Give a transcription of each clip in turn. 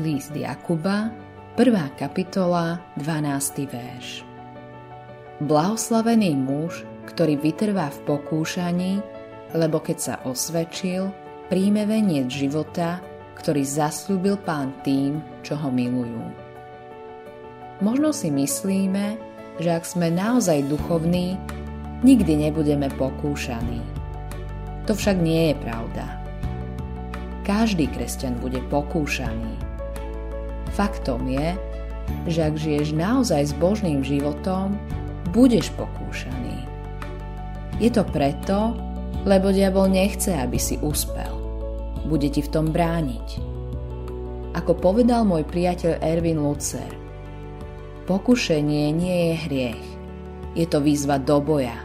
List Jakuba, 1. kapitola, 12. verš. Blahoslavený muž, ktorý vytrvá v pokúšaní, lebo keď sa osvedčil, príjme veniec života, ktorý zaslúbil pán tým, čo ho milujú. Možno si myslíme, že ak sme naozaj duchovní, nikdy nebudeme pokúšaní. To však nie je pravda. Každý kresťan bude pokúšaný Faktom je, že ak žiješ naozaj s Božným životom, budeš pokúšaný. Je to preto, lebo diabol nechce, aby si uspel. Bude ti v tom brániť. Ako povedal môj priateľ Erwin Lucer, pokušenie nie je hriech, je to výzva do boja.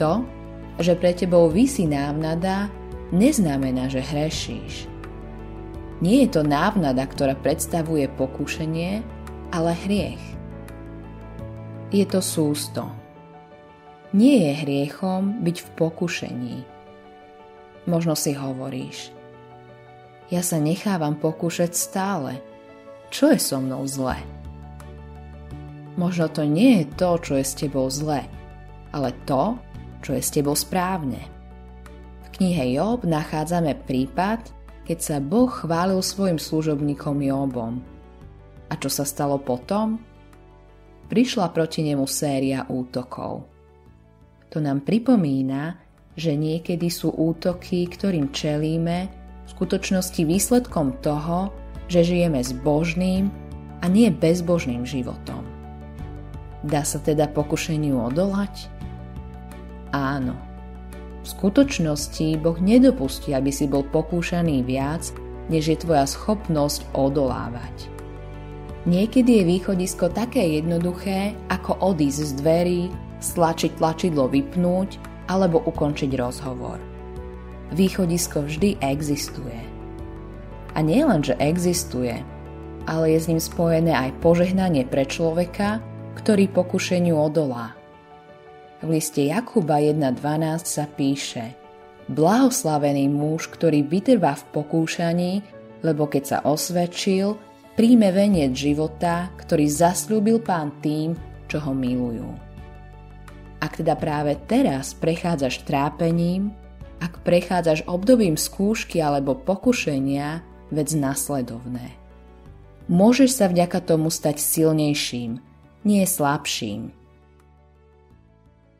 To, že pre tebou vysí návnada, neznamená, že hrešíš nie je to návnada, ktorá predstavuje pokúšenie, ale hriech. Je to sústo. Nie je hriechom byť v pokušení. Možno si hovoríš, ja sa nechávam pokúšať stále. Čo je so mnou zlé? Možno to nie je to, čo je s tebou zlé, ale to, čo je s tebou správne. V knihe Job nachádzame prípad, keď sa Boh chválil svojim služobníkom Jobom. A čo sa stalo potom? Prišla proti nemu séria útokov. To nám pripomína, že niekedy sú útoky, ktorým čelíme, v skutočnosti výsledkom toho, že žijeme s božným a nie bezbožným životom. Dá sa teda pokušeniu odolať? Áno, v skutočnosti Boh nedopustí, aby si bol pokúšaný viac, než je tvoja schopnosť odolávať. Niekedy je východisko také jednoduché, ako odísť z dverí, stlačiť tlačidlo vypnúť alebo ukončiť rozhovor. Východisko vždy existuje. A nie len, že existuje, ale je s ním spojené aj požehnanie pre človeka, ktorý pokušeniu odolá. V liste Jakuba 1.12 sa píše Blahoslavený muž, ktorý vytrvá v pokúšaní, lebo keď sa osvedčil, príjme veniec života, ktorý zaslúbil pán tým, čo ho milujú. Ak teda práve teraz prechádzaš trápením, ak prechádzaš obdobím skúšky alebo pokušenia, vec nasledovné. Môžeš sa vďaka tomu stať silnejším, nie slabším.